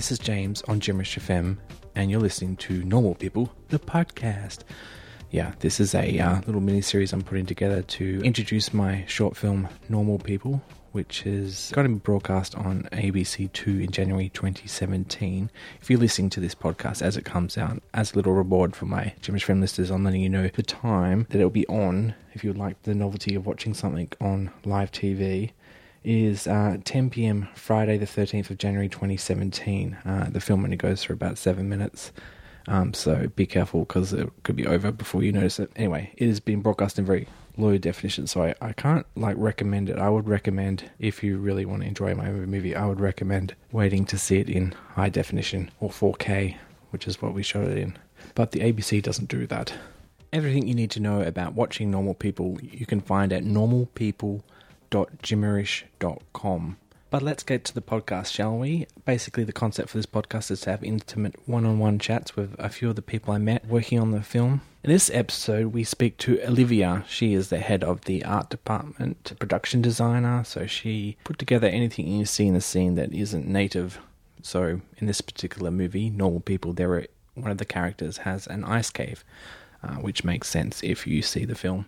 this is James on Gimmerish FM, and you're listening to Normal People, the podcast. Yeah, this is a uh, little mini series I'm putting together to introduce my short film Normal People, which is going to be broadcast on ABC2 in January 2017. If you're listening to this podcast as it comes out, as a little reward for my Gimmerish FM listeners, I'm letting you know the time that it'll be on if you would like the novelty of watching something on live TV is uh, 10 p.m. Friday, the 13th of January 2017. Uh, the film only goes for about seven minutes, um, so be careful because it could be over before you notice it. Anyway, it has been broadcast in very low definition, so I, I can't like recommend it. I would recommend if you really want to enjoy my movie, I would recommend waiting to see it in high definition or 4K, which is what we showed it in. But the ABC doesn't do that. Everything you need to know about watching normal people you can find at normalpeople.com www.gimmerish.com. But let's get to the podcast, shall we? Basically, the concept for this podcast is to have intimate one on one chats with a few of the people I met working on the film. In this episode, we speak to Olivia. She is the head of the art department, production designer, so she put together anything you see in the scene that isn't native. So, in this particular movie, Normal People, there are, one of the characters has an ice cave, uh, which makes sense if you see the film.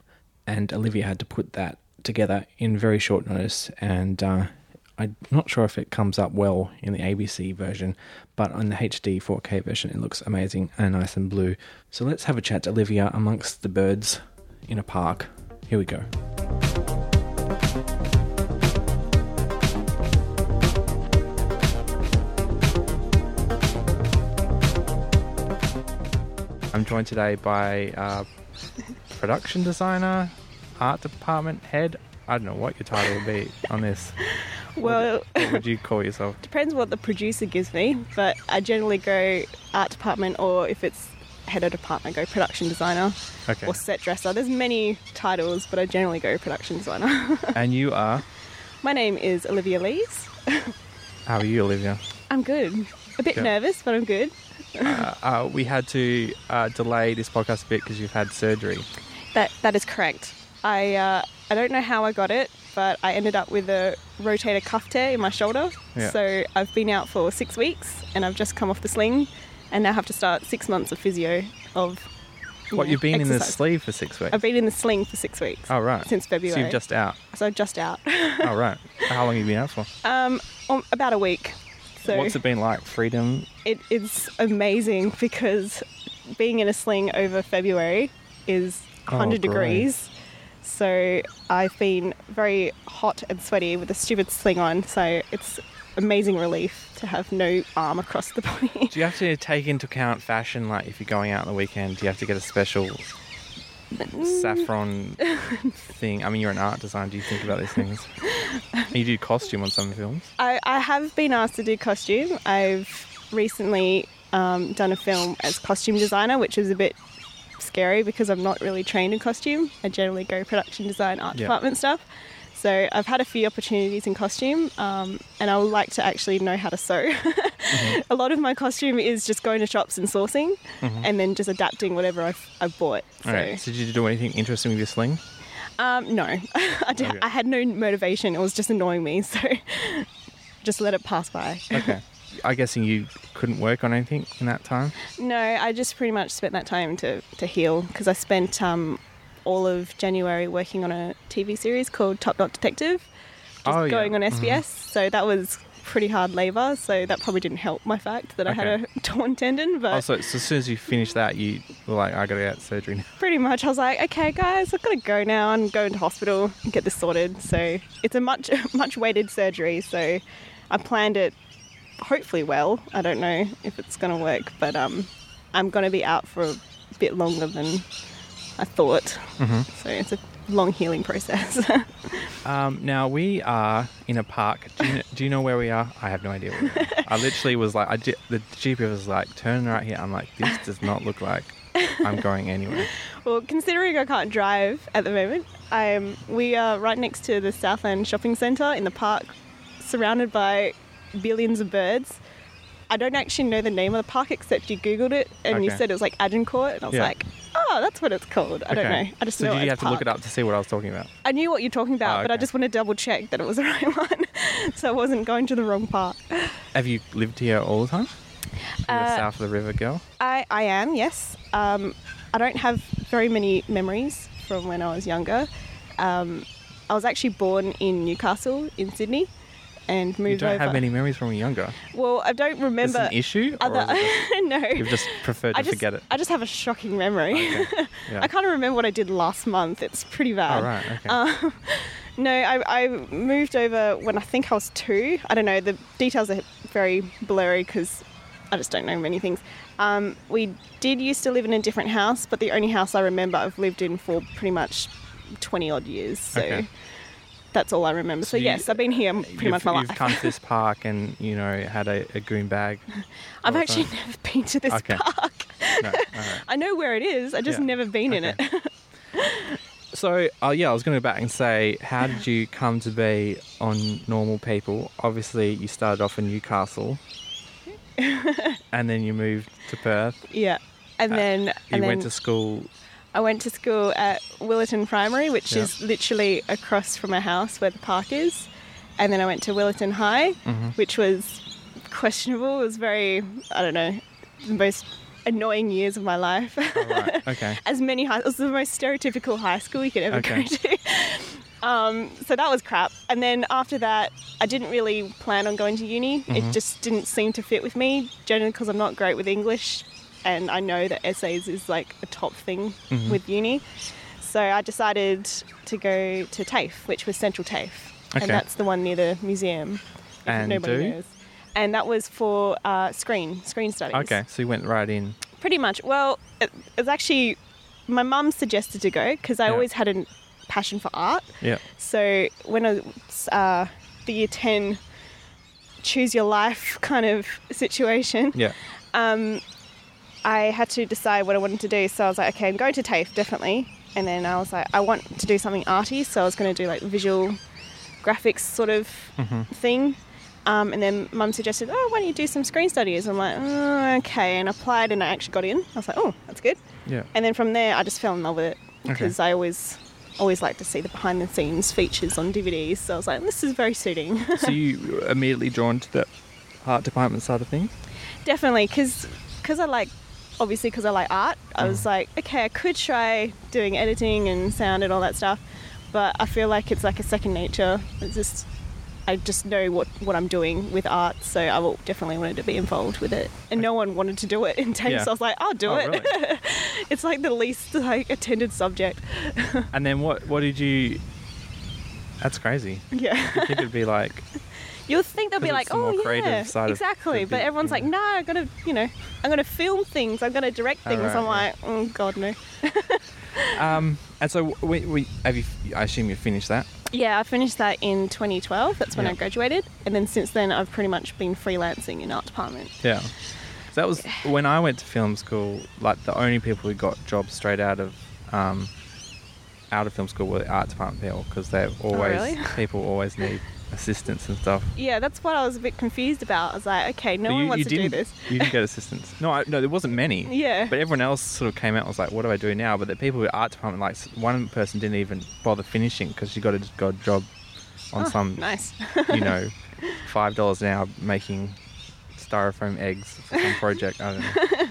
And Olivia had to put that together in very short notice, and uh, I'm not sure if it comes up well in the ABC version, but on the HD 4K version, it looks amazing and nice and blue. So let's have a chat to Olivia amongst the birds in a park. Here we go. I'm joined today by uh, production designer, art department head. I don't know what your title would be on this. Well, what, what would you call yourself? depends what the producer gives me, but I generally go art department or if it's head of department, I go production designer Okay. or set dresser. There's many titles, but I generally go production designer. And you are? My name is Olivia Lees. How are you, Olivia? I'm good. A bit Yeah. nervous, but I'm good. uh, uh, we had to uh, delay this podcast a bit because you've had surgery. That that is correct. I uh, I don't know how I got it, but I ended up with a rotator cuff tear in my shoulder. Yeah. So I've been out for six weeks, and I've just come off the sling, and now have to start six months of physio of. you What, know, you've been in the exercise. sleeve for six weeks? I've been in the sling for six weeks. Oh, right. Since February. So you're just out. So just out. Oh, right. How long have you been out for? um, um, about a week. So What's it been like? Freedom? it is amazing because being in a sling over February is Oh, 100 great. degrees. So I've been very hot and sweaty with a stupid sling on. So it's amazing relief to have no arm across the body. Do you have to take into account fashion? Like, if you're going out on the weekend, do you have to get a special saffron thing? I mean, you're an art designer. Do you think about these things? you do costume on some films. I, I have been asked to do costume. I've recently um, done a film as costume designer, which is a bit scary because I'm not really trained in costume. I generally go production design, art Yeah. department stuff. So I've had a few opportunities in costume, um, and I would like to actually know how to sew. A lot of my costume is just going to shops and sourcing, and then just adapting whatever I've, I've bought. So, All right. So, did you do anything interesting with your sling? um, no, I, did, Okay. I had no motivation. It was just annoying me, so just let it pass by. Okay. I guessing you couldn't work on anything in that time. No, I just pretty much spent that time to, to heal because I spent um, all of January working on a TV series called Top Knot Detective, just Oh, yeah. going on Mhm. SBS. So that was pretty hard labour. So that probably didn't help my fact that I had a torn tendon. But Oh, so, so as soon as you finished that, you were like, I got to get surgery now. pretty much I was like, okay, guys, I've got to go now and go into hospital and get this sorted. So it's a much much weighted surgery. So I planned it hopefully well. I don't know if it's going to work, but um, I'm going to be out for a bit longer than I thought. Mm-hmm. So it's a long healing process. Um, now we are in a park. Do you, know, do you know where we are? I have no idea. Where we are. I literally was like, I di- the GPS was like, turn right here. I'm like, this does not look like I'm going anywhere. well, considering I can't drive at the moment, I'm, we are right next to the Southland Shopping Centre in the park, surrounded by billions of birds. I don't actually know the name of the park except you googled it and you said it was like Agincourt, and I was Yeah. like, oh, that's what it's called. I don't know. I just so know did you have to look it up to see what I was talking about? I knew what you're talking about, Oh, but I just want to double check that it was the right one, so I wasn't going to the wrong part. Have you lived here all the time? You're Uh, south of the river girl. I, I am, yes. Um, I don't have very many memories from when I was younger. Um, I was actually born in Newcastle in Sydney and moved You don't over. have many memories from when you're younger. Well, I don't remember this an issue, or other. is no, you've just preferred to just, forget it? I just have a shocking memory. Okay. Yeah. I can't remember what I did last month. It's pretty bad. Oh, right. Okay. Um, no, I, I moved over when I think I was two. I don't know. The details are very blurry because I just don't know many things. Um, we did used to live in a different house, but the only house I remember I've lived in for pretty much 20 odd years. So Okay. That's all I remember. So, you- yes, I've been here pretty much my life. you've come to this park and you know had a, a goon bag. I've all actually never been to this Okay. park. No, right. I know where it is. I just Yeah. never been in it. So, uh, yeah, I was going to go back and say, how did you come to be on Normal People? Obviously, you started off in Newcastle, and then you moved to Perth. yeah. And Uh, then, You and then went to school. I went to school at Willetton Primary, which Yeah. is literally across from my house where the park is. And then I went to Willetton High, Mm-hmm. which was questionable. It was very, I don't know, the most annoying years of my life. Oh, right. Okay. As many high, it was the most stereotypical high school you could ever Okay. go to. Um, so that was crap. And then after that, I didn't really plan on going to uni. Mm-hmm. It just didn't seem to fit with me, generally because I'm not great with English, and I know that essays is like a top thing Mm-hmm. with uni. So I decided to go to TAFE, which was Central TAFE, Okay. and that's the one near the museum. And nobody do? knows. And that was for uh, screen screen studies. Okay, so you went right in. Pretty much. Well, it, it was actually my mum suggested to go because I Yeah. always had a passion for art. Yeah. So when I was uh, the year 10 choose your life kind of situation, Yeah. I had to decide what I wanted to do. So I was like, okay, I'm going to TAFE, definitely. And then I was like, I want to do something arty. So I was going to do like visual graphics sort of thing. Um, and then mum suggested, oh, why don't you do some screen studies? I'm like, oh, okay. And I applied and I actually got in. I was like, oh, that's good. Yeah. And then from there, I just fell in love with it Okay. because I always, always like to see the behind the scenes features on DVDs. So I was like, this is very suiting. so you were immediately drawn to the art department side of things? Definitely, because I like, obviously, because I like art, I was mm. like, okay, I could try doing editing and sound and all that stuff, but I feel like it's like a second nature. It's just, I just know what, what I'm doing with art, so I will definitely wanted to be involved with it. And no one wanted to do it in TAFE, Yeah. so I was like, I'll do Oh, it. really? it's like the least like attended subject. And then what? What did you? That's crazy. Yeah. You think it'd be like, You'll think they'll be like, oh yeah, exactly. But everyone's like, no, I'm gonna, you know, I'm gonna film things. I'm gonna direct Oh, things. right, I'm yeah. like, oh god, no. um, and so we, we have you? I assume you finished that. Yeah, I finished that in 2012. That's when Yeah. I graduated, and then since then I've pretty much been freelancing in art department. Yeah. So that was when I went to film school. Like the only people who got jobs straight out of um, out of film school were the art department people because they always really? people always need assistants and stuff. Yeah, that's what I was a bit confused about. I was like, okay, no one you, wants you to do this. You didn't get assistants. No, I, no, there wasn't many. Yeah. But everyone else sort of came out and was like, "What do I do now?" But the people with art department, like one person didn't even bother finishing because she got a, got a job on Oh, some, nice. you know, five dollars an hour making styrofoam eggs for some project. I don't know.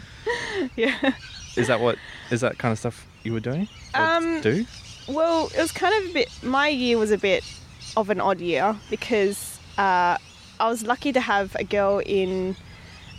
yeah. Is that what? Is that kind of stuff you were doing? Um, do? Well, it was kind of a bit. My year was a bit of an odd year because uh, I was lucky to have a girl in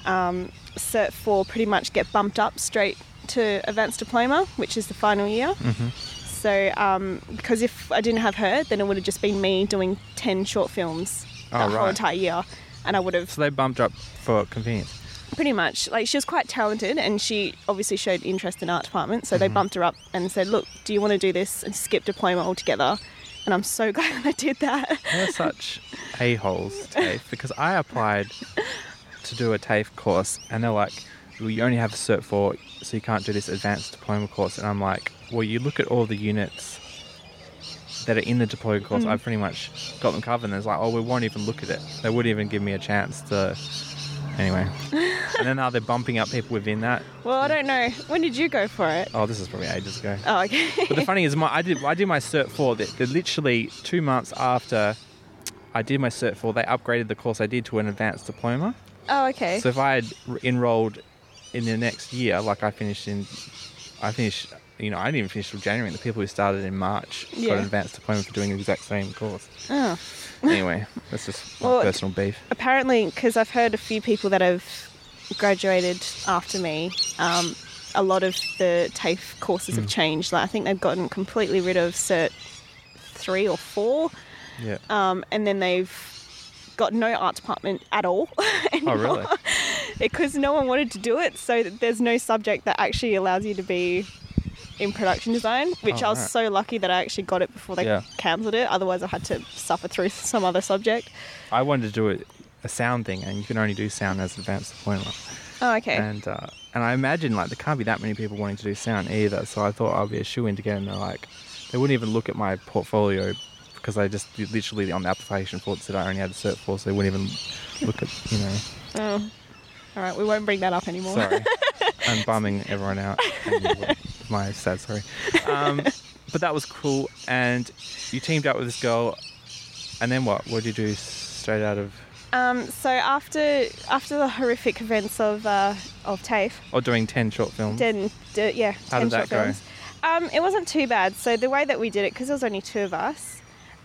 um, Cert 4 pretty much get bumped up straight to advanced diploma, which is the final year. Mm-hmm. So, um, because if I didn't have her, then it would have just been me doing 10 short films Oh, that whole entire year. And I would have So they bumped up for convenience. pretty much like she was quite talented and she obviously showed interest in art department so they Mm-hmm. bumped her up and said look do you want to do this and skip diploma altogether and i'm so glad i did that They're such a holes, TAFE, because I applied to do a TAFE course and they're like, well, you only have a Cert 4, so you can't do this advanced diploma course. And I'm like, well, you look at all the units that are in the diploma course, mm-hmm. I've pretty much got them covered. And it's like, oh, we won't even look at it. They wouldn't even give me a chance to. Anyway, and then now they're bumping up people within that. Well, I don't know. When did you go for it? Oh, this is probably ages ago. Oh, okay. But the funny is, my I did I did my Cert four. That that literally two months after I did my Cert four, they upgraded the course I did to an advanced diploma. oh, okay. So if I had enrolled in the next year, like I finished in, I finished. You know, I didn't even finish till January. And the people who started in March got an advanced diploma for doing the exact same course. oh. Anyway, that's just my personal beef. apparently, because I've heard a few people that have graduated after me, um, a lot of the TAFE courses Hmm. have changed. Like I think they've gotten completely rid of Cert three or four, Yeah. um, and then they've got no art department at all. oh, really? Because no one wanted to do it, so there's no subject that actually allows you to be in production design. Which Oh, I was right. so lucky that I actually got it before they Yeah. cancelled it. Otherwise, I had to suffer through some other subject. I wanted to do it, a sound thing, and you can only do sound as advanced diploma. Oh, okay. And uh, and I imagine like there can't be that many people wanting to do sound either. So I thought I'd be a shoe in to get in. They're like, they wouldn't even look at my portfolio because I just literally on the application form said I only had a cert for, so they wouldn't even look at you know. Oh. All right, we won't bring that up anymore. Sorry, I'm bumming everyone out. My sad story. Um, but that was cool, and you teamed up with this girl, and then what? What did you do straight out of Um, so after after the horrific events of uh, of TAFE, or doing ten short films? then d- yeah, How ten did that short go? films. Um, it wasn't too bad. So the way that we did it, because there was only two of us,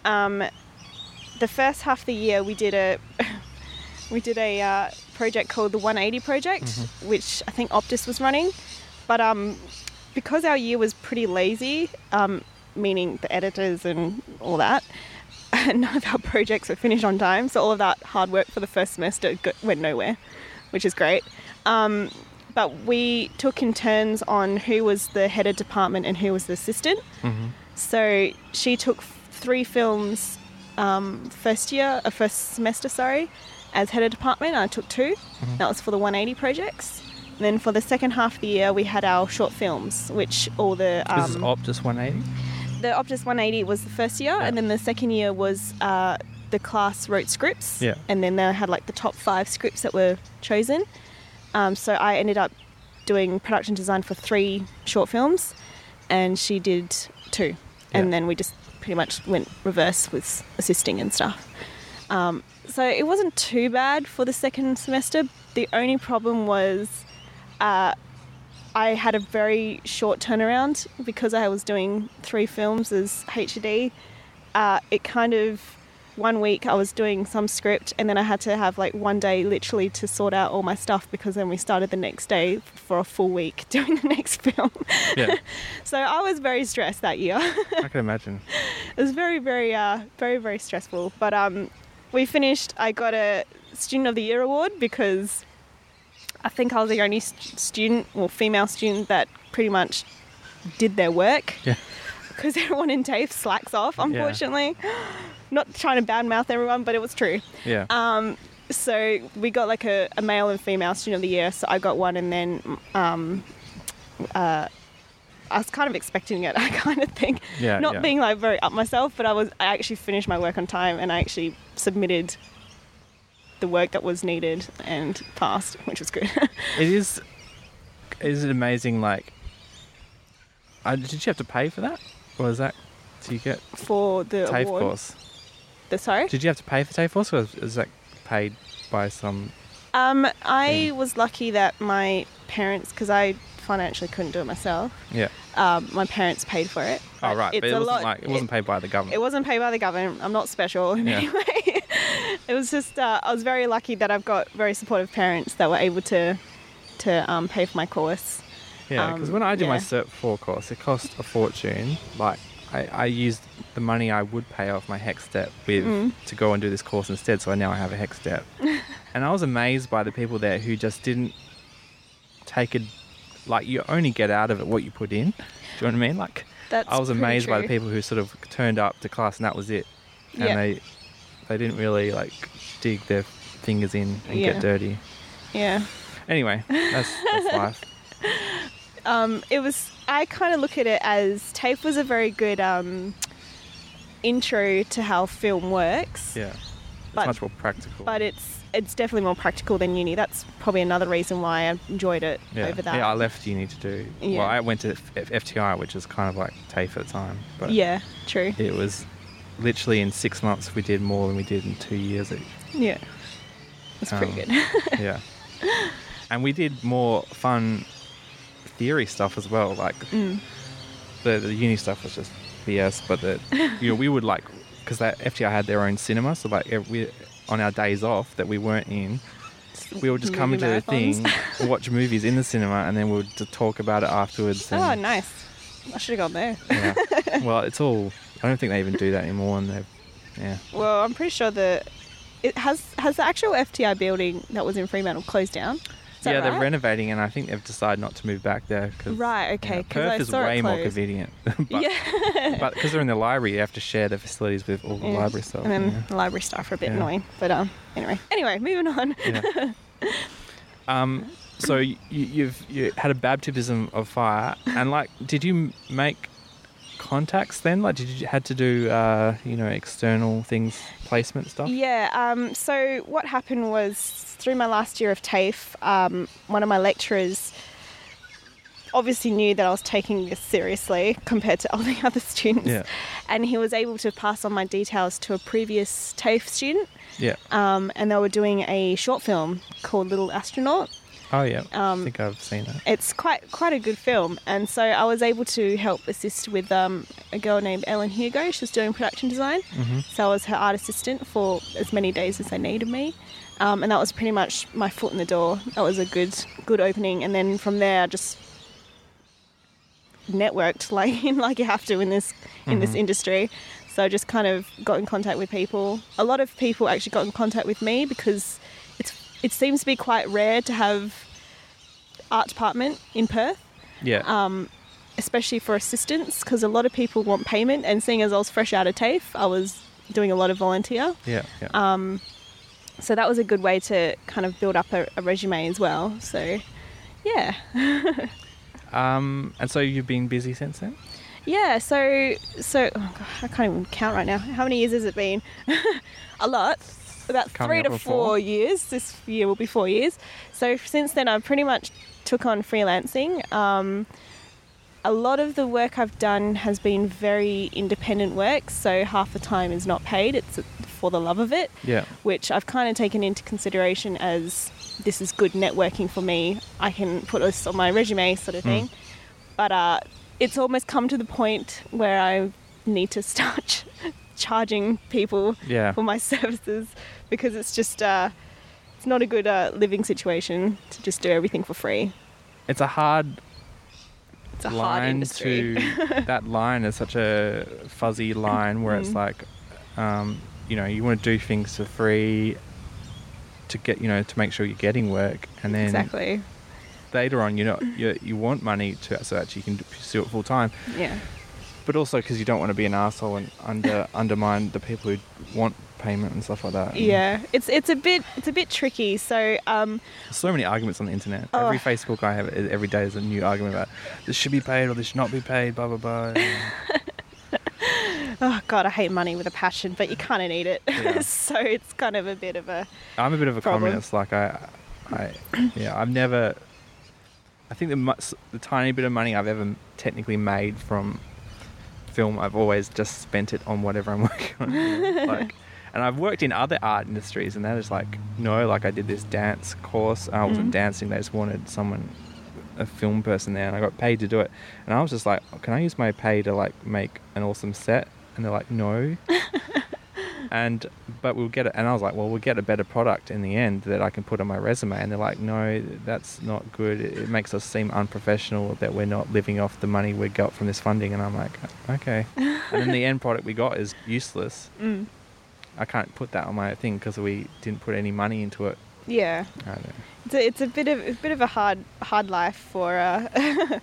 um, the first half of the year we did a we did a uh, project called the 180 project, Mm-hmm. which I think Optus was running, but um, because our year was pretty lazy, um, meaning the editors and all that. None of our projects were finished on time, so all of that hard work for the first semester went nowhere, which is great. Um, but we took in turns on who was the head of department and who was the assistant. Mm-hmm. So she took three films um, first year, uh, first semester, sorry, as head of department. I took 2 That was for the 180 projects. And then for the second half of the year, we had our short films, which all the um, This is Optus 180. the Optus 180 was the first year, and then the second year was uh, the class wrote scripts. Yeah. And then they had like the top five scripts that were chosen. Um, so I ended up doing production design for three short films, and she did two. And Yeah. then we just pretty much went reverse with assisting and stuff. Um, so it wasn't too bad for the second semester. The only problem was uh, I had a very short turnaround because I was doing three films as HD. Uh, it kind of one week I was doing some script and then I had to have like one day literally to sort out all my stuff because then we started the next day for a full week doing the next film. Yeah, so I was very stressed that year. I can imagine. it was very, very, uh, very, very stressful. But um, we finished. I got a Student of the Year award because I think I was the only student or female student that pretty much did their work. Yeah. Because everyone in TAFE slacks off, unfortunately. Not trying to badmouth everyone, but it was true. Yeah. Um, so we got like a, a male and female student of the year. So I got one, and then um, uh, I was kind of expecting it. I kind of think, Yeah, not yeah. being like very up myself, but I was. I actually finished my work on time, and I actually submitted the work that was needed and passed, which was good. It is. Is it amazing? Like, uh, did you have to pay for that, or is that do you get for the TAFE award. course? The sorry. Did you have to pay for TAFE course, or is- is that paid by some? Um, I was lucky that my parents, because I financially couldn't do it myself. Yeah. Um, my parents paid for it. Oh right, It's but it a wasn't lot- like it wasn't paid by the government. It wasn't paid by the government. I'm not special in Yeah. any way. it was just uh, I was very lucky that I've got very supportive parents that were able to to um, pay for my course. Yeah, because Um, when I did my yeah. Cert 4 course, it cost a fortune. Like, I, I used the money I would pay off my HECS debt with Mm. to go and do this course instead, so I now I have a HECS debt. and I was amazed by the people there who just didn't take it, like, you only get out of it what you put in. Do you know what I mean? Like, That's I was amazed by the people who sort of turned up to class and that was it. And Yeah. they they didn't really, like, dig their fingers in and Yeah. get dirty. Yeah. Anyway, that's, that's life. Um, it was. I kind of look at it as TAFE was a very good um, intro to how film works. Yeah. It's But- much more practical. But it's it's definitely more practical than uni. That's probably another reason why I enjoyed it Yeah. over that. Yeah, I left uni to do. Yeah. Well, I went to F- FTI, which is kind of like TAFE at the time. But yeah, true. it was literally in six months we did more than we did in two years. It- Yeah, pretty Um, good. yeah. And we did more fun theory stuff as well. Like Mm. the, the uni stuff was just BS, but the you know we would like because that FTI had their own cinema, so like we on our days off that we weren't in, we would just come into the thing, watch movies in the cinema, and then we would talk about it afterwards. oh, nice. I should have gone there. Yeah. well, it's all. I don't think they even do that anymore, and they've. Yeah. Well, I'm pretty sure that it has has the actual FTI building that was in Fremantle closed down. Yeah, they're renovating, and I think they've decided not to move back there. Cause, Right, okay, 'cause Perth I is way more convenient. but, yeah. but because they're in the library, you have to share the facilities with all the Yeah. library stuff. And then yeah. the library staff are a bit Yeah. annoying. But um, anyway, anyway, moving on. Um, so you, you've you had a baptism of fire, and like, did you make contacts then? Like, did you had to do uh, you know external things, placement stuff? Yeah. Um, so what happened was through my last year of TAFE, um, one of my lecturers obviously knew that I was taking this seriously compared to all the other students, Yeah. and he was able to pass on my details to a previous TAFE student, Yeah. um, and they were doing a short film called Little Astronaut. Oh yeah. I Um, think I've seen it. it's quite quite a good film, and so I was able to help assist with um, a girl named Ellen Hugo. She's doing production design, hmm so I was her art assistant for as many days as they needed me, um, and that was pretty much my foot in the door. That was a good good opening, and then from there I just networked like like you have to in this in this Mhm. industry. So I just kind of got in contact with people. A lot of people actually got in contact with me because it seems to be quite rare to have art department in Perth Yeah. um, especially for assistants, because a lot of people want payment. And seeing as I was fresh out of TAFE, I was doing a lot of volunteer. yeah. Yeah. Um, so that was a good way to kind of build up a, a resume as well. So, yeah. Um, and so you've been busy since then? Yeah, so so oh God, I can't even count right now. How many years has it been? a lot. About Coming three to four, four. years. This year will be four years. So since then, I pretty much took on freelancing. Um, a lot of the work I've done has been very independent work. So half the time is not paid. It's for the love of it Yeah. which I've kind of taken into consideration as this is good networking for me. I can put this on my resume, sort of Mm. thing. But uh, it's almost come to the point where I need to start charging people Yeah. for my services because it's just uh, it's not a good uh, living situation to just do everything for free. It's a hard It's a hard line industry. to that line is such a fuzzy line where it's Mm. like um, you know you want to do things for free to get you know to make sure you're getting work and then exactly. later on you know you, you want money to so that you can pursue it full time Yeah. But also because you don't want to be an asshole and under undermine the people who want payment and stuff like that And Yeah. It's it's a bit it's a bit tricky. So um, there's so many arguments on the internet Oh. every facebook i have every day is a new argument about this should be paid or this should not be paid blah blah blah Oh God, I hate money with a passion, but you kind of need it. Yeah. so it's kind of a bit of a I'm a bit of a problem. communist. Like I, I, yeah, I've never. I think the the tiny bit of money I've ever technically made from film, I've always just spent it on whatever I'm working on. you know, like, and I've worked in other art industries, and that is like no, like I did this dance course. I wasn't Mhm. dancing; they just wanted someone, a film person there, and I got paid to do it. And I was just like, can I use my pay to like make an awesome set? And they're like, no. and but we'll get it and i was like well we'll get a better product in the end that i can put on my resume. And they're like no that's not good. It, it makes us seem unprofessional that we're not living off the money we got from this funding. And i'm like okay. And then the end product we got is useless. Mm, i can't put that on my thing because we didn't put any money into it. Yeah. I don't know. It's a, it's a bit of a bit of a hard hard life for uh,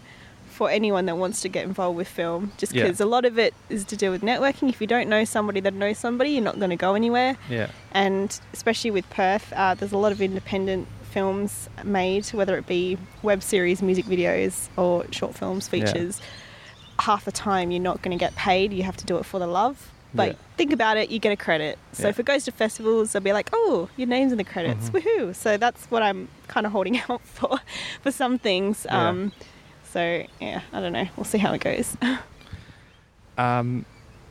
for anyone that wants to get involved with film. Just Yeah. because a lot of it is to do with networking. If you don't know somebody that knows somebody, you're not going to go anywhere. yeah And especially with Perth, uh, there's a lot of independent films made, whether it be web series, music videos, or short films, features. Yeah. Half the time, you're not going to get paid. You have to do it for the love. But Yeah. think about it, you get a credit. So Yeah. if it goes to festivals, they'll be like, "Oh, your name's in the credits, Mhm. woohoo!" So that's what I'm kind of holding out for, for some things. Yeah. So yeah, I don't know. We'll see how it goes. Um,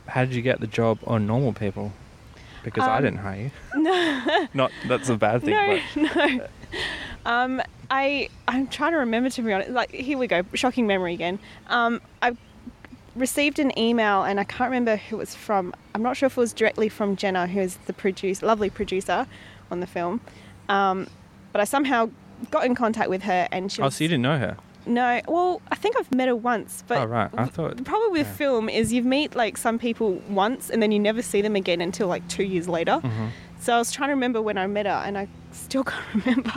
how did you get the job on Normal People? Because I Um, didn't hire you. no, Not that's a bad thing. no, but no. Um, I I'm trying to remember to be honest. Like here we go, shocking memory again. Um, I received an email and I can't remember who it was from. I'm not sure if it was directly from Jenna, who is the producer, lovely producer on the film. Um, but I somehow got in contact with her and she oh, was so you didn't know her? No. Well, I think I've met her once, but oh, right. I thought. the problem with yeah. film is you meet like some people once and then you never see them again until like two years later. Mhm. So I was trying to remember when I met her, and I still can't remember.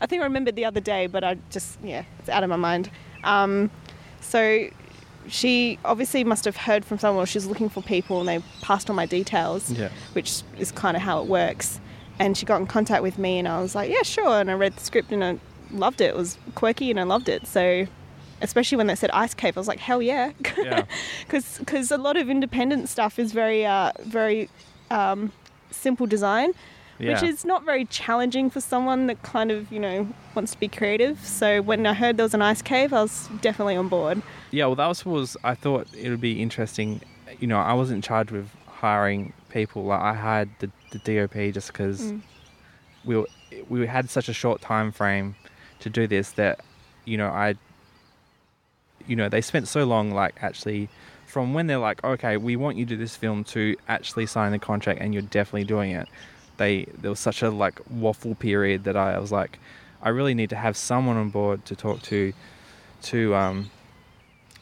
I think I remembered the other day, but I just yeah, it's out of my mind. Um, so she obviously must have heard from someone. She's looking for people, and they passed on my details, Yeah. which is kind of how it works. And she got in contact with me, and I was like, yeah, sure. And I read the script, and I loved it. It was quirky, and I loved it. So. Especially when they said ice cave, I was like, "Hell yeah!" Yeah. Because a lot of independent stuff is very, uh, very um, simple design, which is not very challenging for someone that kind of you know wants to be creative. So when I heard there was an ice cave, I was definitely on board. Yeah, well, that was, was I thought it would be interesting. You know, I wasn't charged with hiring people. Like I hired the, the DOP just because Mm. we were, we had such a short time frame to do this that you know I you know they spent so long like actually from when they're like okay we want you to do this film to actually sign the contract and you're definitely doing it. They there was such a like waffle period that I, was like I really need to have someone on board to talk to to um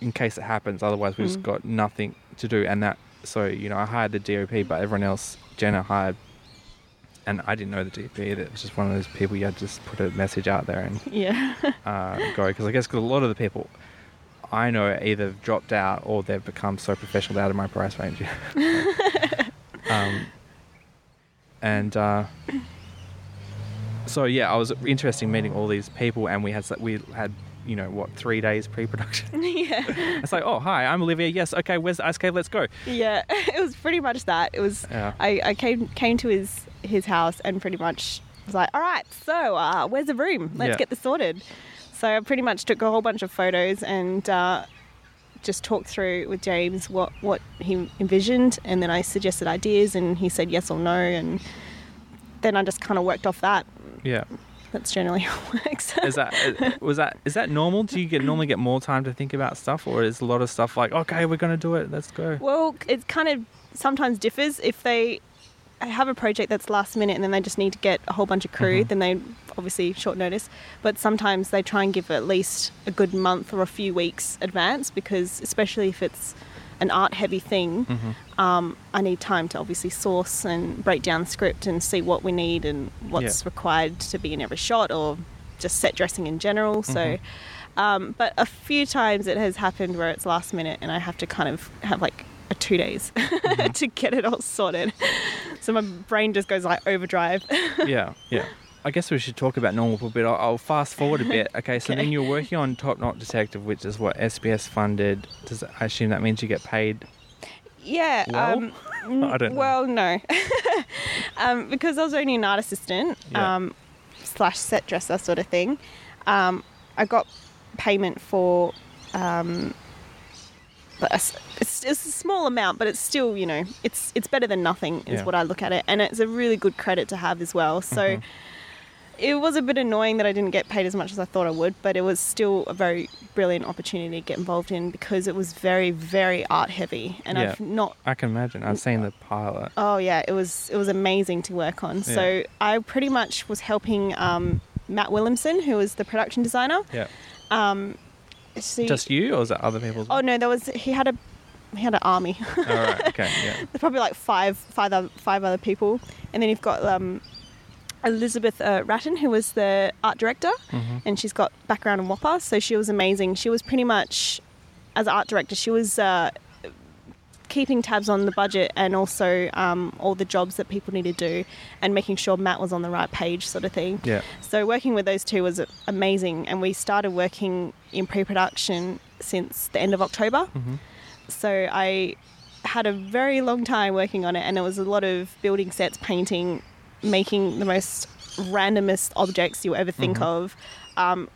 in case it happens. Otherwise we've Mm. got nothing to do. And that so you know I hired the DOP but everyone else Jenna hired and I didn't know the DP either. It was just one of those people you had to just put a message out there and Yeah, uh, go. Because I guess 'cause a lot of the people I know either dropped out or they've become so professional out of my price range. um, and uh, so yeah, I was interested in meeting all these people, and we had we had you know what three days pre-production. yeah, it's like, oh hi, I'm Olivia. Yes, okay, where's the ice cave? Let's go. yeah. It was pretty much that. It was. Yeah. I, I came came to his his house and pretty much was like, all right, so uh, where's the room? Let's Yeah. get this sorted. So I pretty much took a whole bunch of photos and uh, just talked through with James what what he envisioned, and then I suggested ideas, and he said yes or no, and then I just kind of worked off that. Yeah. That's generally how it works. is that was that is that normal? Do you get normally get more time to think about stuff, or is a lot of stuff like okay, we're gonna do it, let's go? Well, it kind of sometimes differs. If they have a project that's last minute and then they just need to get a whole bunch of crew, Mhm. then they obviously short notice. But sometimes they try and give at least a good month or a few weeks advance because, especially if it's an art heavy thing, Mhm. um, I need time to obviously source and break down the script and see what we need and what's Yeah. required to be in every shot or just set dressing in general. So, Mhm. um, but a few times it has happened where it's last minute and I have to kind of have like two days Mm-hmm. to get it all sorted. So my brain just goes like overdrive. yeah, yeah. I guess we should talk about normal for a bit. I'll, I'll fast forward a bit. Okay, so Okay. then you're working on Top Knot Detective, which is what SBS funded. Does I assume that means you get paid? yeah. Well? um, I don't know. Well, no. um, because I was only an art assistant Yeah. um, slash set dresser sort of thing. Um, I got payment for. But it's, it's, a small amount, but it's still, you know, it's it's better than nothing, is Yeah. what I look at it, and it's a really good credit to have as well. So, Mhm. it was a bit annoying that I didn't get paid as much as I thought I would, but it was still a very brilliant opportunity to get involved in because it was very, very art heavy, and Yeah. I've not I can imagine. I've seen the pilot. Oh yeah, it was it was amazing to work on. So I pretty much was helping um, Matt Williamson, who was the production designer. Yeah. Um, see, Just you, or is it other people? as well? oh no, there was he had a he had an army. All right. Okay. Yeah. There's probably like five five other, five other people, and then you've got um, Elizabeth uh, Ratton, who was the art director, hmm and she's got background in WAAPA, so she was amazing. She was pretty much, as art director, she was uh, keeping tabs on the budget and also um, all the jobs that people need to do, and making sure Matt was on the right page, sort of thing. Yeah. So working with those two was amazing, and we started working in pre-production since the end of October. hmm So I had a very long time working on it, and there was a lot of building sets, painting, making the most randomest objects you ever think of. Um,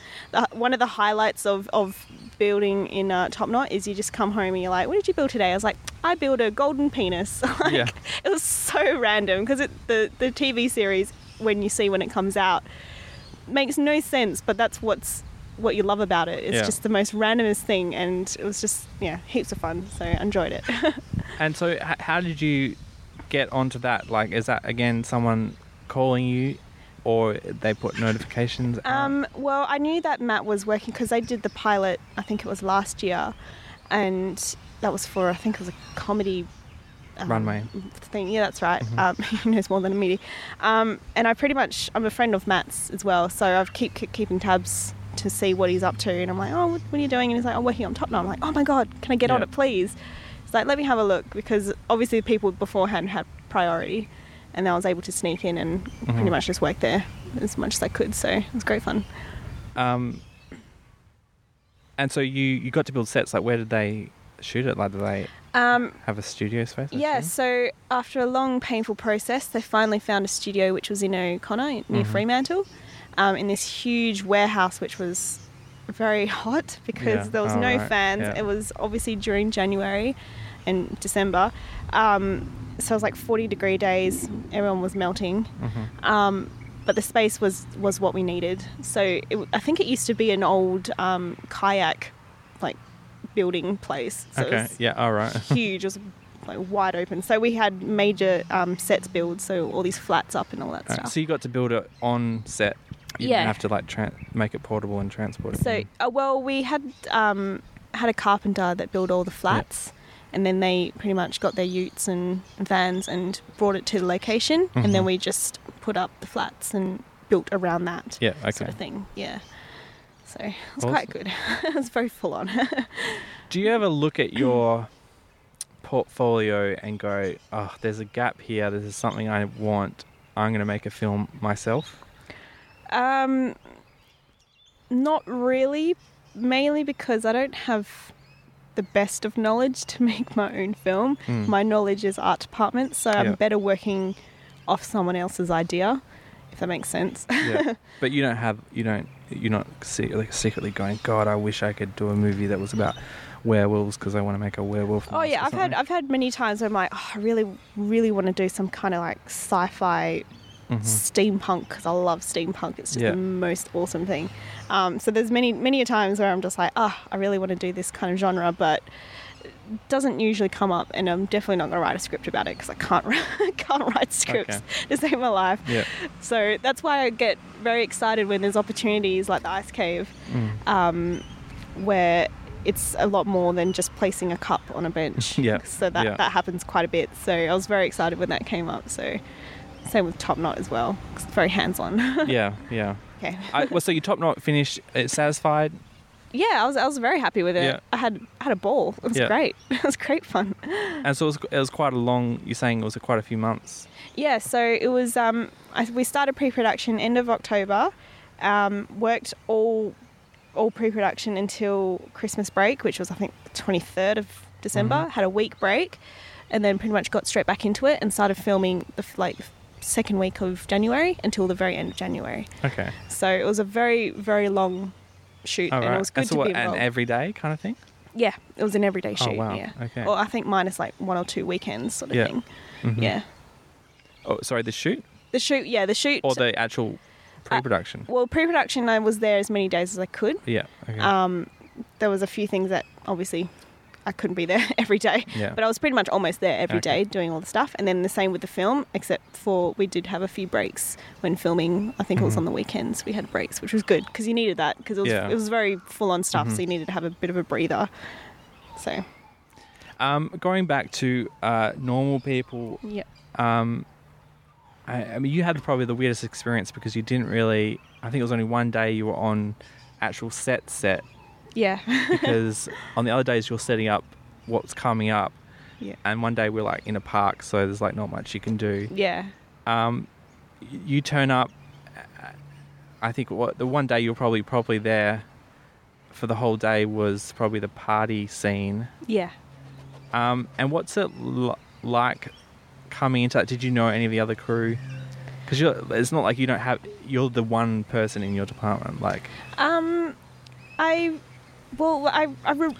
one of the highlights of, of building in uh, Top Knot is you just come home and you're like, "What did you build today?" I was like, "I built a golden penis." like, Yeah. It was so random because the the TV series when you see when it comes out makes no sense, but that's what's what you love about it. It's Yeah. just the most randomest thing, and it was just yeah, heaps of fun. So I enjoyed it. And so, h- how did you get onto that? Like, is that again someone calling you, or they put notifications? out? um, well, I knew that Matt was working because they did the pilot. I think it was last year, and that was for I think it was a comedy. um, Runway. thing. Yeah, that's right. Mhm. Um, he knows more than me. Um, and I pretty much I'm a friend of Matt's as well, so I've keep, keep keeping tabs to see what he's up to. And I'm like, oh, what, what are you doing? And he's like, I'm working on Top Knot. I'm like, oh my god, can I get on it, please? He's like, let me have a look because obviously the people beforehand had priority, and I was able to sneak in and pretty Mhm. much just work there as much as I could. So it was great fun. Um, and so you you got to build sets. Like, where did they shoot it? Like, did they Um, have a studio space? I Yeah, assume? so after a long, painful process, they finally found a studio which was in O'Connor near Mhm. Fremantle, um, in this huge warehouse which was very hot because Yeah. there was Oh, no right. fans. Yeah. It was obviously during January and December. Um, so it was like 40 degree days, everyone was melting. Mhm. Um, but the space was, was what we needed. So it, I think it used to be an old um, kayak like building place. So okay. Yeah. All right. huge. It was like wide open. So we had major um, sets built, so all these flats up and all that Alright, stuff. So you got to build it on set. You Yeah. didn't have to like tra- make it portable and transport it. So, uh, well, we had um, had a carpenter that built all the flats, and then they pretty much got their utes and vans and brought it to the location, and then Mhm. we just put up the flats and built around that yeah. Okay. sort of thing. Yeah. So it was Awesome. quite good. it was very full on. Do you ever look at your portfolio and go, "Oh, there's a gap here. This is something I want. I'm going to make a film myself." Um, not really. Mainly because I don't have the best of knowledge to make my own film. Mm. My knowledge is art department, so I'm better working off someone else's idea, if that makes sense. yeah. But you don't have you don't you're not like secretly going, God, I wish I could do a movie that was about werewolves because I want to make a werewolf. oh yeah, I've had. I've had many times where I'm like, oh, I really really want to do some kind of like sci-fi Mhm. steampunk because I love steampunk. It's just Yeah. the most awesome thing. Um, so there's many many a times where I'm just like, ah, I really want to do this kind of genre, but it doesn't usually come up, and I'm definitely not going to write a script about it because I can't can't write scripts to save my life. Yeah. So that's why I get very excited when there's opportunities like the Ice Cave, Mm. um, where it's a lot more than just placing a cup on a bench. Yeah, So that yeah. that happens quite a bit. So I was very excited when that came up. So same with Top Knot as well. It's very hands on. yeah. Yeah. okay. I, well, so you top knot finished. It satisfied. Yeah, I was I was very happy with it. Yeah. I had I had a ball. It was Yeah. great. It was great fun. And so it was, it was quite a long. You're saying it was quite a few months. Yeah, so it was. Um, I, we started pre-production end of October. Um, worked all all pre-production until Christmas break, which was I think the twenty third of December. Mhm. Had a week break, and then pretty much got straight back into it and started filming the like second week of January until the very end of January. Okay. So it was a very very long shoot, All and right. it was good and so to what, be an everyday kind of thing. yeah, it was an everyday shoot. oh wow. Yeah. Okay. Or I think minus like one or two weekends sort of Yeah. thing. Mhm. Yeah. Oh, sorry. The shoot The shoot, yeah, the shoot. or the actual pre-production. well, pre-production, I was there as many days as I could. yeah. Okay. Um, there was a few things that obviously I couldn't be there every day, yeah. but I was pretty much almost there every day Okay. doing all the stuff. And then the same with the film, except for we did have a few breaks when filming. I think it was Mhm. on the weekends we had breaks, which was good because you needed that because it was Yeah. it was very full on stuff, Mhm. so you needed to have a bit of a breather. So Um, going back to uh, normal people, yeah, um, I, I mean, you had probably the weirdest experience because you didn't really. I think it was only one day you were on actual set set yeah, because on the other days you're setting up what's coming up, yeah, and one day we're like in a park, so there's like not much you can do. yeah, Um, you turn up. I think what the one day you're probably probably there for the whole day was probably the party scene. yeah. Um, and what's it l- like coming into that? Did you know any of the other crew? Because it's not like you don't have. You're the one person in your department. Like, Um, I, well, I, I re-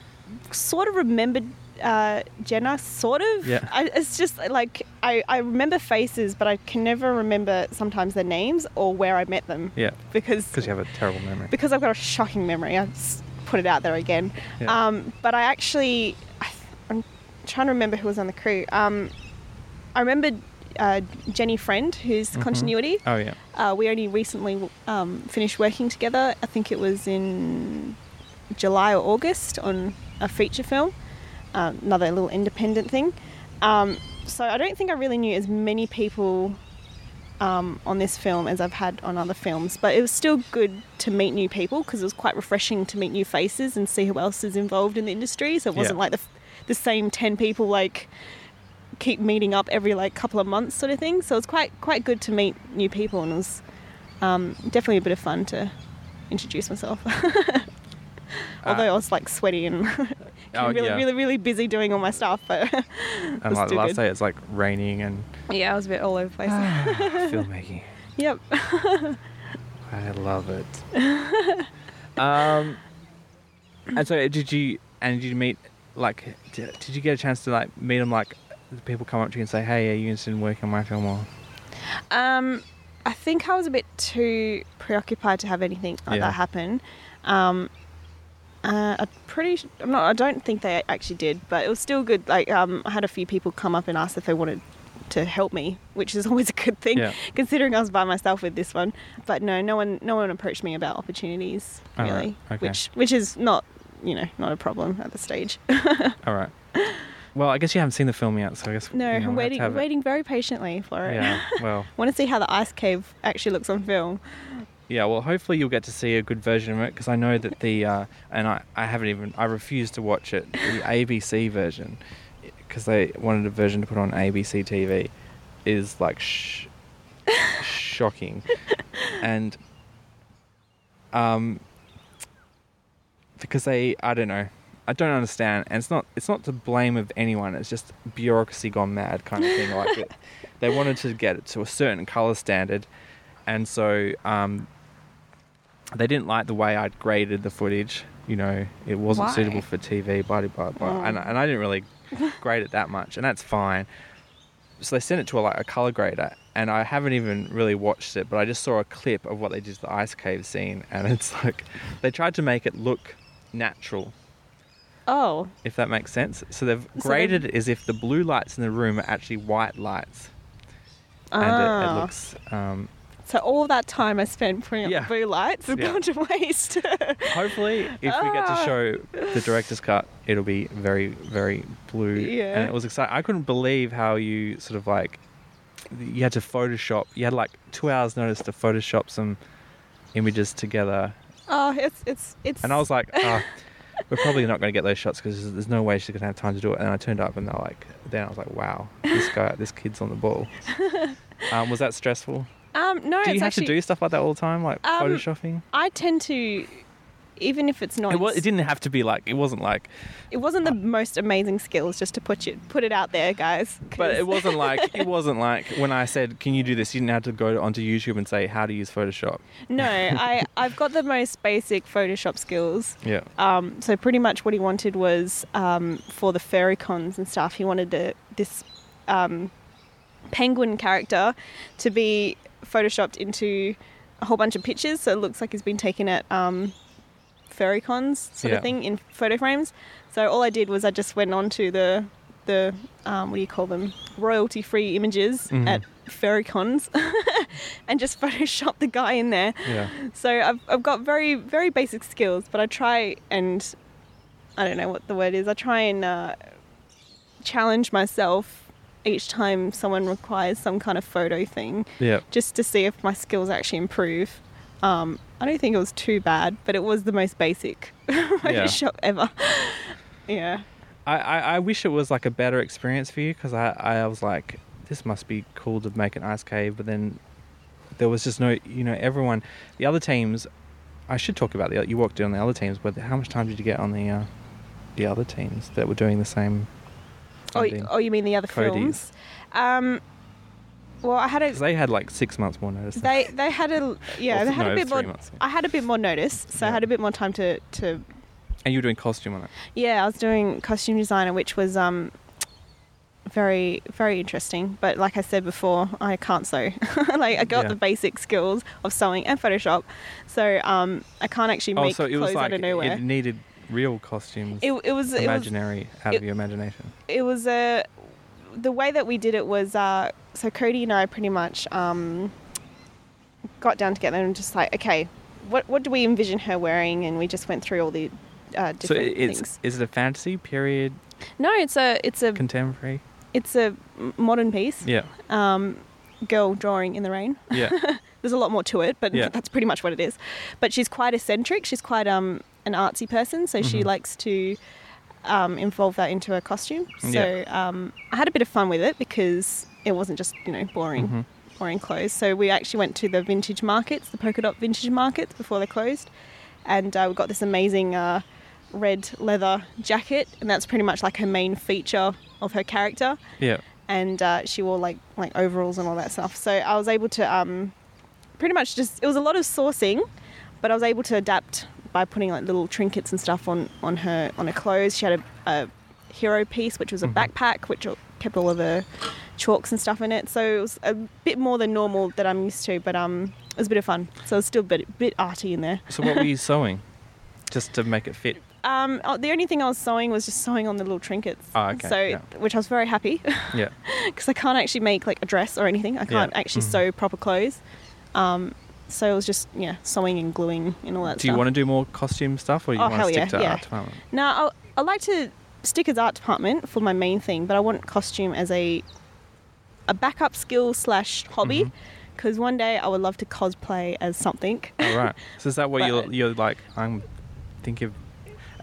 sort of remembered uh, Jenna, sort of. Yeah. I, it's just like I, I remember faces, but I can never remember sometimes their names or where I met them yeah, because because you have a terrible memory. because I've got a shocking memory. I just put it out there again. Yeah. Um, but I actually, I, I'm trying to remember who was on the crew. Um, I remembered uh, Jenny Friend, who's Mhm. continuity. Oh yeah. Uh, we only recently um, finished working together. I think it was in July or August on a feature film, uh, another little independent thing. Um, so I don't think I really knew as many people um, on this film as I've had on other films, but it was still good to meet new people because it was quite refreshing to meet new faces and see who else is involved in the industry. So it wasn't Yeah. like the, the same 10 people like keep meeting up every like couple of months sort of thing. So it's quite quite good to meet new people and it was um, definitely a bit of fun to introduce myself. Although I was like sweaty and Oh, really yeah. really really busy doing all my stuff, but And like last good. day, it's like raining and yeah, I was a bit all over the place. filmmaking. yep. I love it. um, and so did you? And did you meet? Like, did, did you get a chance to like meet them? Like, people come up to you and say, "Hey, are you interested in working on my film?" Or Um, I think I was a bit too preoccupied to have anything like Yeah. that happen. Um, uh, I'm pretty. I'm not. I don't think they actually did, but it was still good. Like, um, I had a few people come up and ask if they wanted to help me, which is always a good thing, Yeah. considering I was by myself with this one. But no, no one, no one approached me about opportunities All right, really, okay. which which is not, you know, not a problem at this stage. all right. Well, I guess you haven't seen the film yet, so I guess no, you know, I'm have waiting, it. waiting very patiently for it. Yeah. Well. want to see how the ice cave actually looks on film. Yeah, well, hopefully you'll get to see a good version of it because I know that the uh, and I, I haven't even I refuse to watch it the ABC version because they wanted a version to put on ABC TV is like sh- shocking. And um because they I don't know I don't understand and it's not it's not to blame of anyone it's just bureaucracy gone mad kind of thing like it, they wanted to get it to a certain color standard and so um, they didn't like the way I'd graded the footage. You know, it wasn't Why? suitable for TV, blah, blah, blah. Oh. And, and I didn't really grade it that much, and that's fine. So they sent it to a, like a color grader, and I haven't even really watched it, but I just saw a clip of what they did to the ice cave scene, and it's like they tried to make it look natural, Oh, if that makes sense. So they've So graded it as if the blue lights in the room are actually white lights, and it, it Ah. looks. Um, So all that time I spent putting up Yeah. blue lights has Yeah. gone to waste. Hopefully, if we get to Ah. show the director's cut, it'll be very, very blue. Yeah. And it was exciting. I couldn't believe how you sort of like you had to Photoshop. You had like two hours notice to Photoshop some images together, oh, it's it's it's. and I was like, oh, we're probably not going to get those shots because there's no way she's going to have time to do it. And I turned up, and they're like, then I was like, wow, this guy, this kid's on the ball. Um, was that stressful? Um, no, do you it's have actually. to do stuff like that all the time, like Um, photoshopping? I tend to, even if it's not. It, was, it didn't have to be like it wasn't like It wasn't the most amazing skills, just to put it put it out there, guys. But it wasn't like it wasn't like when I said, "Can you do this?" You didn't have to go onto YouTube and say how to use Photoshop. no, I I've got the most basic Photoshop skills. Yeah, Um, so pretty much what he wanted was um, for the fairy cons and stuff. He wanted the, this um, penguin character to be photoshopped into a whole bunch of pictures, so it looks like he's been taken at um, fairy cons sort Yeah. of thing in photo frames. So all I did was I just went on to the the um, what do you call them royalty free images Mhm. at fairy cons and just photoshopped the guy in there. yeah, So I've, I've got very, very basic skills, but I try and I don't know what the word is. I try and uh, challenge myself each time someone requires some kind of photo thing yeah. just to see if my skills actually improve. Um, I don't think it was too bad, but it was the most basic Photoshop ever. yeah. I, I, I wish it was like a better experience for you because I, I was like, this must be cool to make an ice cave, but then there was just no, you know, everyone, the other teams. I should talk about the you walked in on the other teams, but how much time did you get on the uh, the other teams that were doing the same funding? oh, you mean the other Cody's. films? Um, well, I had a. They had like six months more notice. They they had a yeah they had no, a bit more. months, yeah. I had a bit more notice, so I had a bit more time to to and you were doing costume on it. yeah. I was doing costume designer, which was um very very interesting. But like I said before, I can't sew. like I got Yeah. the basic skills of sewing and Photoshop, so um I can't actually Oh, make so it clothes was like out of nowhere. it needed real costumes, It, it was it was imaginary out of your imagination. it was a the way that we did it was uh, so Cody and I pretty much um, got down together and just like okay, what what do we envision her wearing? And we just went through all the uh, So different it's things. is it a fantasy period, No, it's a it's a contemporary? it's a modern piece. Yeah, Um, girl drawing in the rain. yeah, There's a lot more to it, but Yeah. that's pretty much what it is. But she's quite eccentric. She's quite um an artsy person, so she Mhm. likes to um, involve that into her costume. So Yeah. um, I had a bit of fun with it because it wasn't just you know boring, Mhm. boring clothes. So we actually went to the vintage markets, the polka dot vintage markets before they closed, and uh, we got this amazing uh, red leather jacket, and that's pretty much like her main feature of her character yeah. And uh, she wore like like overalls and all that stuff. So I was able to um, pretty much just it was a lot of sourcing, but I was able to adapt by putting like little trinkets and stuff on on her on her clothes. She had a, a hero piece, which was a Mhm. backpack, which kept all of her chalks and stuff in it. So it was a bit more than normal that I'm used to, but um, it was a bit of fun. So it was still a bit bit arty in there. So what were you sewing, just to make it fit? Um, oh, the only thing I was sewing was just sewing on the little trinkets. Oh, okay, So, yeah. which I was very happy. Yeah, because I can't actually make like a dress or anything. I can't Yeah. actually Mhm. sew proper clothes. Um, so it was just yeah, sewing and gluing and all that stuff. do you want to do more costume stuff, or you Oh, want to stick yeah, to yeah. art department? Now I I like to stick as art department for my main thing, but I want costume as a a backup skill slash hobby. Mhm. Because one day I would love to cosplay as something. All right. So is that what you're you're like? I'm thinking.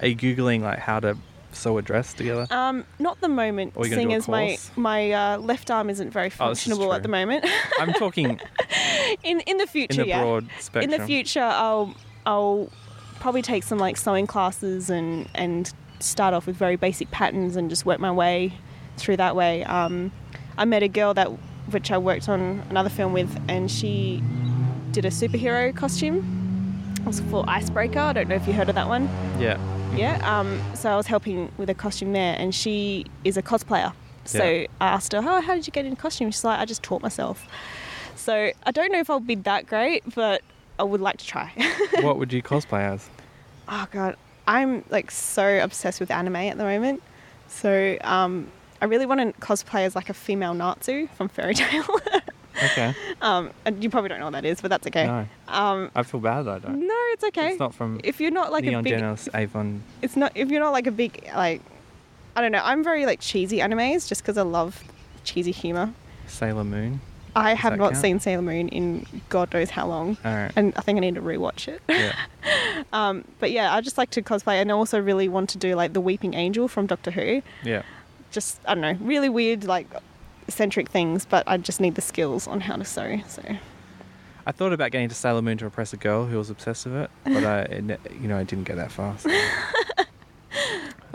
Are you googling like how to sew a dress together? Um, not the moment, Or seeing as my my uh, left arm isn't very Oh, functionable at the moment. I'm talking in in the future. in the yeah. broad in the future I'll I'll probably take some like sewing classes and and start off with very basic patterns and just work my way through that way. Um, I met a girl that which I worked on another film with, and she did a superhero costume. It was for Icebreaker. I don't know if you heard of that one. Yeah. Yeah. Um, so I was helping with a costume there, and she is a cosplayer. So Yeah. I asked her, "Oh, how did you get into costume?" She's like, "I just taught myself." So I don't know if I'll be that great, but I would like to try. what would you cosplay as? oh god, I'm like so obsessed with anime at the moment. So um, I really want to cosplay as like a female Natsu from Fairy Tail. Okay. um, and you probably don't know what that is, but that's okay. No, Um, I feel bad. that I don't. no, it's okay. It's not from if you're not like Neon a big, Genesis Avon. it's not if you're not like a big like, I don't know. I'm very like cheesy animes just because I love cheesy humor. Sailor Moon. I Does have not count? seen Sailor Moon in God knows how long, All right. and I think I need to rewatch it. Yeah. Um, but yeah, I just like to cosplay, and I also really want to do like the Weeping Angel from Doctor Who. Yeah. Just I don't know, really weird like eccentric things, but I just need the skills on how to sew. So I thought about getting to Sailor Moon to impress a girl who was obsessed with it, but I, you know, I didn't get that far. so-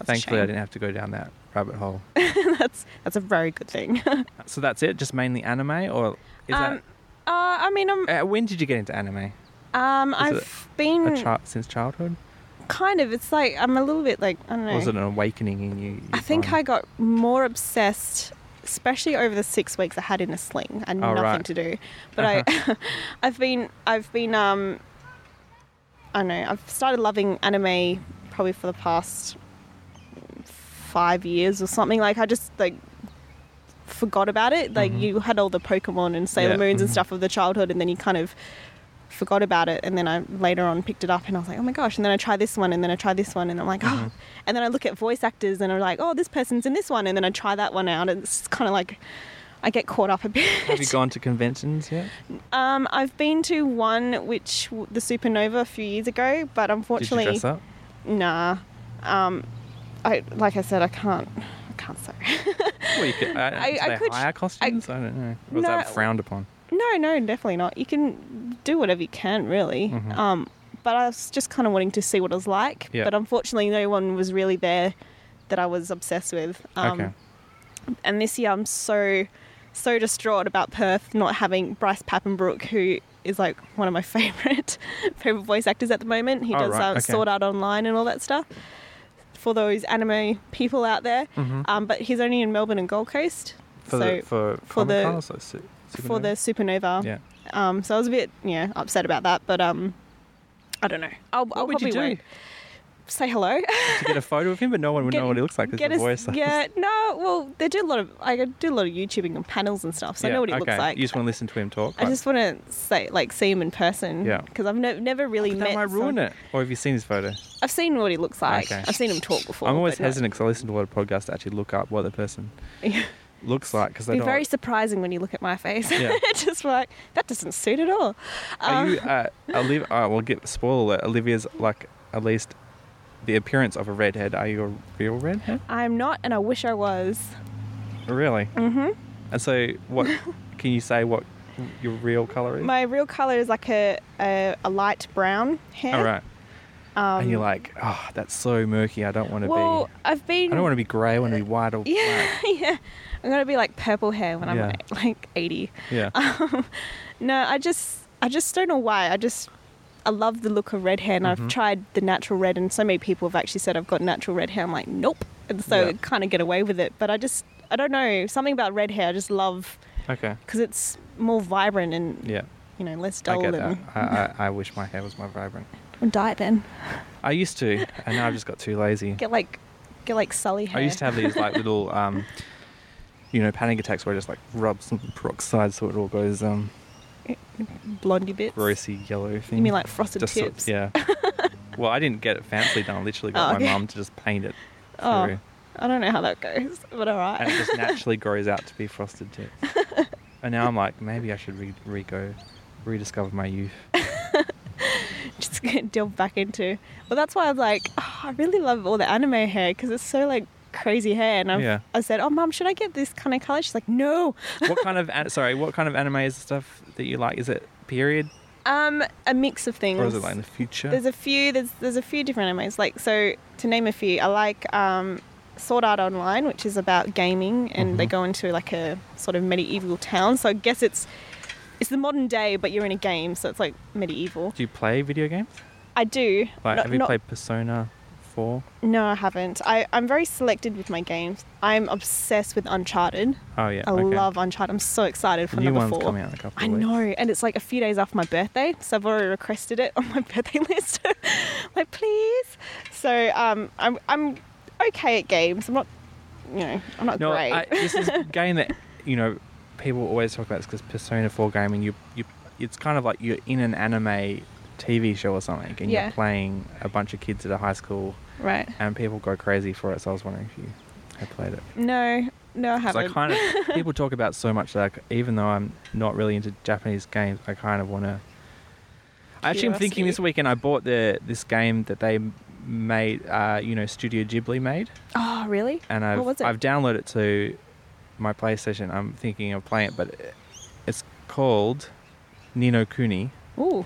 Thankfully, I didn't have to go down that rabbit hole. that's that's a very good thing. So that's it. Just mainly anime, or is um, uh, I mean, I'm? Uh, when did you get into anime? um, I've been A chi- since childhood, kind of. It's like I'm a little bit like I don't know. was it an awakening in you? you I think find? I got more obsessed, especially over the six weeks I had in a sling and Oh, nothing right. to do. But I, I've been, I've been, um, I don't know, I've started loving anime probably for the past five years or something. Like I just like forgot about it. Like Mhm. you had all the Pokemon and Sailor Yeah, Moons and mhm. stuff of the childhood, and then you kind of forgot about it and then I later on picked it up and I was like, oh my gosh, and then I try this one and then I try this one and I'm like, oh Mhm. and then I look at voice actors and I'm like, oh this person's in this one and then I try that one out and it's kind of like I get caught up a bit. Have you gone to conventions yet? Um, I've been to one which the Supernova a few years ago, but Did you unfortunately, dress up? nah. Um, I like I said, I can't. I can't say. Well, you could, uh, I- I could- hire costumes? I, don't know. Or was No. that frowned upon? No, no, definitely not. You can do whatever you can, really. Mhm. Um, but I was just kind of wanting to see what it was like. Yeah. But unfortunately, no one was really there that I was obsessed with. Um, okay. And this year I'm so so distraught about Perth not having Bryce Papenbrook, who is like one of my favorite favorite voice actors at the moment. He Oh, does right, uh, okay. Sword Art Online and all that stuff. For those anime people out there, Mhm. um, but he's only in Melbourne and Gold Coast. For so the for, for the- Comic-Con or so, Su- for the Supernova? Supernova. yeah. Um, so I was a bit yeah upset about that, but um, I don't know. I'll, I'll What would you probably do wait. Say hello. to get a photo of him, but no one would Get- know what he looks like Get the voice. yeah, no. Well, they do a lot of I do a lot of YouTubing and panels and stuff, so I know what he okay. looks like. You just want to listen to him talk. I just want to say like see him in person. Yeah. Because I've ne- never really But met. that might ruin it. Or have you seen his photo? I've seen what he looks like. Okay. I've seen him talk before. I'm always hesitant because I listen to a lot of podcasts to actually look up what the person looks like because they Be very surprising when you look at my face. Yeah. just like that doesn't suit at all. Are Um, you uh, Olivia? Uh, we'll get spoiler alert. Olivia's like at least the appearance of a redhead. Are you a real redhead? I'm not, and I wish I was. Really? Mm-hmm. And so, what can you say? What your real color is? My real color is like a a, a light brown hair. All right. Um, and you're like, oh, that's so murky. I don't want to well, be. I've been. I don't want to be grey. I want to be white or Yeah, black. yeah. I'm gonna be like purple hair when I'm Yeah. like, like 80. Yeah. Um, no, I just, I just don't know why. I just, I love the look of red hair, and Mhm. I've tried the natural red, and so many people have actually said I've got natural red hair. I'm like, nope, and so Yeah. kind of get away with it. But I just, I don't know, something about red hair. I just love Okay. because it's more vibrant and Yeah. you know less dull. I get that. I, I, I wish my hair was more vibrant. And dye it then. I used to, and now I've just got too lazy. Get like, get like Sully hair. I used to have these like little, um, you know, panic attacks where I just like rub some peroxide so it all goes um, blondie bits. grossy yellow thing. You mean like frosted just sort- tips? yeah. well, I didn't get it fancily done. I literally got Oh, my mum to just paint it Oh. I don't know how that goes, but all right. and it just naturally grows out to be frosted tips. and now I'm like, maybe I should re, re go rediscover my youth. delve back into. Well, that's why I was like, oh, I really love all the anime hair because it's so like crazy hair. And I've, Yeah. I said, oh, mum, should I get this kind of color? She's like, no. what kind of an- sorry? What kind of anime is the stuff that you like? Is it period Um, a mix of things. or is it like in the future? There's a few. There's there's a few different animes. Like so, to name a few, I like um, Sword Art Online, which is about gaming, and they Mhm. go into like a sort of medieval town. So I guess it's it's the modern day, but you're in a game, so it's like medieval. Do you play video games? I do. Like, Not- have you not- played Persona Four? No, I haven't. I, I'm very selected with my games. I'm obsessed with Uncharted. Oh yeah. I okay. love Uncharted. I'm so excited for The new number one's four. coming out in a couple I weeks. know, and it's like a few days after my birthday, so I've already requested it on my birthday list. like, please. So, um, I'm I'm okay at games. I'm not, you know, I'm not No, great. I, this is a game that you know people always talk about this because Persona Four gaming. You you, it's kind of like you're in an anime TV show or something, and Yeah. you're playing a bunch of kids at a high school, right? and people go crazy for it. So I was wondering if you had played it. No, no, I haven't. I kind of people talk about so much that I even though I'm not really into Japanese games, I kind of want to. I actually am thinking this weekend. I bought the this game that they made, uh, you know, Studio Ghibli made, oh, really? and I've What was it? I've downloaded it to my PlayStation. I'm thinking of playing it, but it's called Ni no Kuni, Ooh,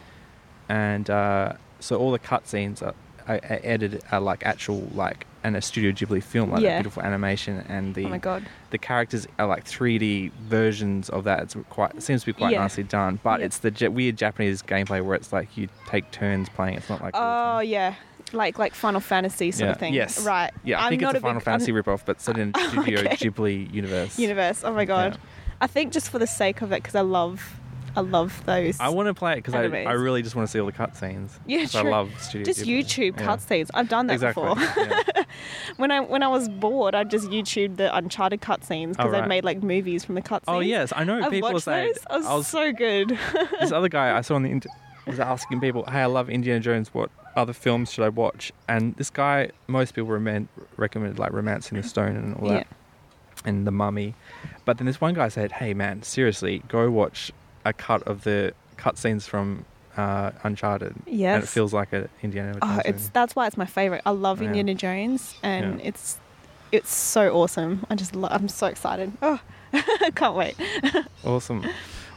and uh, so all the cutscenes are, are, are edited are like actual like and a Studio Ghibli film, like that beautiful animation, and the oh my god. the characters are like 3D versions of that. It's quite it seems to be quite Yeah. nicely done, but Yeah. it's the j- weird Japanese gameplay where it's like you take turns playing. It's not like Oh yeah, like like Final Fantasy sort Yeah. of thing. Yes. Right. yeah. I I'm think not it's a Final big, Fantasy I'm- ripoff, but set in Studio oh, Okay. Ghibli universe. universe. Oh my god. Yeah. I think just for the sake of it, because I love, I love those. I want to play it because I, I really just want to see all the cutscenes. Yeah, 'Cause I true. love Studio just Ghibli. YouTube Yeah. cutscenes. I've done that Exactly. before. yeah. when I when I was bored, I just YouTube the Uncharted cutscenes because Oh, right. I made like movies from the cutscenes. Oh yes, I know. I've people watched say those. Oh, I was so good. this other guy I saw on the inter- was asking people, "Hey, I love Indiana Jones. What other films should I watch?" And this guy, most people remen- recommended like *Romancing the Stone* and all Yeah. that, and *The Mummy*. But then this one guy said, "Hey, man, seriously, go watch a cut of the cutscenes from uh, *Uncharted*, and it feels like an Indiana Jones." Oh, it's movie." that's why it's my favorite. I love Yeah. Indiana Jones, and Yeah. it's it's so awesome. I just lo- I'm so excited. Oh, can't wait. awesome.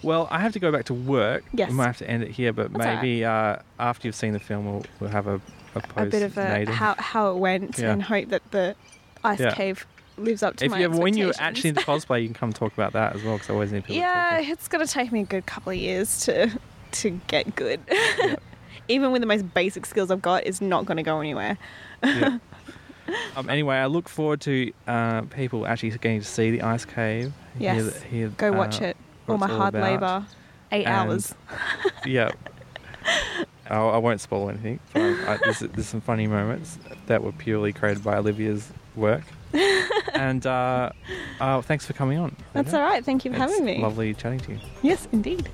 Well, I have to go back to work. Yes. we might have to end it here, but That's maybe uh, after you've seen the film, we'll, we'll have a a, a post bit of a how how it went, Yeah. and hope that the ice Yeah. cave lives up to if my you ever, when you're actually into cosplay, you can come talk about that as well because I always need people. yeah, To it's gonna take me a good couple of years to to get good. Yeah. Even with the most basic skills I've got, it's not gonna go anywhere. Um, anyway, I look forward to uh, people actually getting to see the ice cave. hear Yes. the- hear, Go watch uh, it. All my all hard labour. Eight And- hours. Yeah. I, I won't spoil anything. But I, I, there's, there's some funny moments that were purely created by Olivia's work. and uh, uh, thanks for coming on. That's all right. Thank you for It's having me. Lovely chatting to you. Yes, indeed.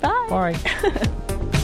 Bye. Bye.